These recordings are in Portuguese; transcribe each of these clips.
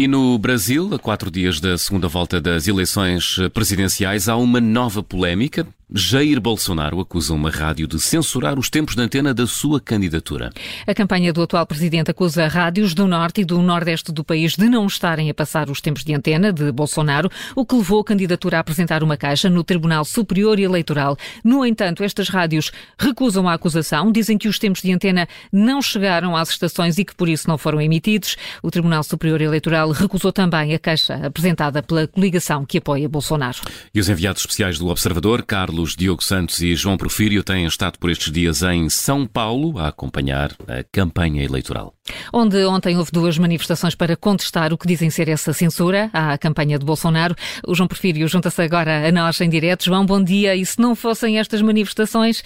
E no Brasil, a quatro dias da segunda volta das eleições presidenciais, há uma nova polémica. Jair Bolsonaro acusa uma rádio de censurar os tempos de antena da sua candidatura. A campanha do atual presidente acusa rádios do norte e do nordeste do país de não estarem a passar os tempos de antena de Bolsonaro, o que levou a candidatura a apresentar uma caixa no Tribunal Superior Eleitoral. No entanto, estas rádios recusam a acusação, dizem que os tempos de antena não chegaram às estações e que por isso não foram emitidos. O Tribunal Superior Eleitoral recusou também a queixa apresentada pela coligação que apoia Bolsonaro. E os enviados especiais do Observador, Carlos Carlos Diogo Santos e João Porfírio têm estado por estes dias em São Paulo a acompanhar a campanha eleitoral. Onde ontem houve duas manifestações para contestar o que dizem ser essa censura à campanha de Bolsonaro. O João Porfírio junta-se agora a nós em direto. João, bom dia. E se não fossem estas manifestações,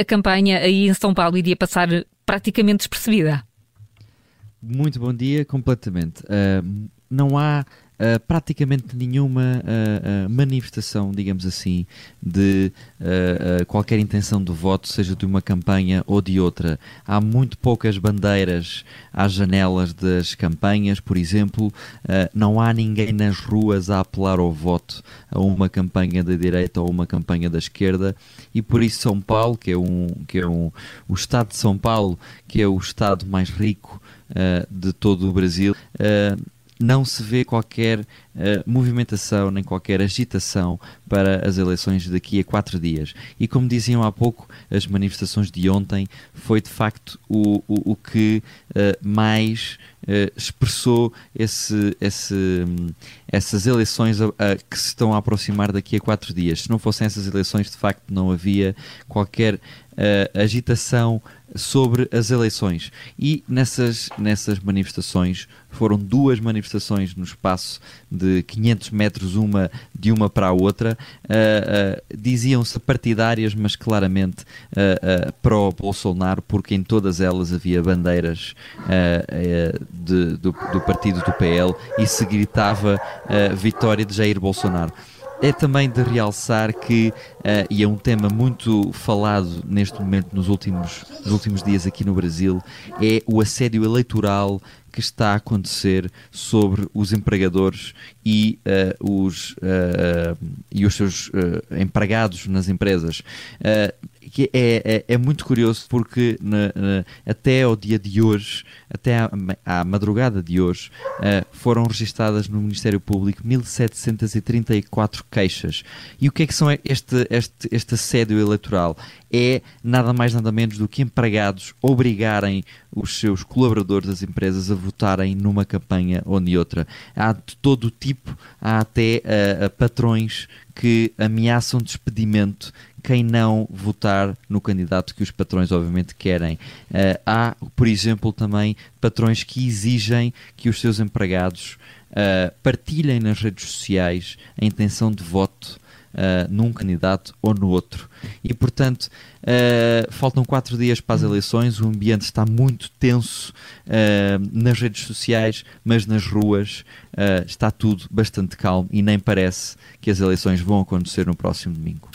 a campanha aí em São Paulo iria passar praticamente despercebida? Muito bom dia, completamente. Uh, não há uh, praticamente nenhuma uh, uh, manifestação, digamos assim, de qualquer intenção de voto, seja de uma campanha ou de outra. Há muito poucas bandeiras às janelas das campanhas, por exemplo, não há ninguém nas ruas a apelar ao voto a uma campanha da direita ou uma campanha da esquerda, e por isso São Paulo, que é, um, que é um, o estado de São Paulo, que é o estado mais rico de todo o Brasil, não se vê qualquer uh, movimentação nem qualquer agitação para as eleições daqui a quatro dias. E como diziam há pouco, as manifestações de ontem foi de facto o, o, o que uh, mais uh, expressou esse, esse, um, essas eleições que se estão a aproximar daqui a quatro dias. Se não fossem essas eleições, de facto, não havia qualquer agitação sobre as eleições. E nessas, nessas manifestações, foram duas manifestações no espaço de 500 metros, uma de uma para a outra, uh, uh, diziam-se partidárias, mas claramente uh, para o Bolsonaro, porque em todas elas havia bandeiras de, do, do partido do PL e se gritava vitória de Jair Bolsonaro. É também de realçar que, uh, e é um tema muito falado neste momento nos últimos, nos últimos dias aqui no Brasil, é o assédio eleitoral que está a acontecer sobre os empregadores e, uh, os, uh, e os seus empregados nas empresas que é, é, é, muito curioso porque na, na, até ao dia de hoje, até à, à madrugada de hoje, uh, foram registadas no Ministério Público 1734 queixas. E o que é que são este, este, este assédio eleitoral? É nada mais nada menos do que empregados obrigarem os seus colaboradores das empresas a votarem numa campanha ou de outra. Há de todo o tipo, há até uh, patrões que ameaçam despedimento quem não votar no candidato que os patrões obviamente querem. Uh, há, por exemplo, também patrões que exigem que os seus empregados uh, partilhem nas redes sociais a intenção de voto uh, num candidato ou no outro. E, portanto, uh, faltam quatro dias para as eleições, o ambiente está muito tenso uh, nas redes sociais, mas nas ruas está tudo bastante calmo e nem parece que as eleições vão acontecer no próximo domingo.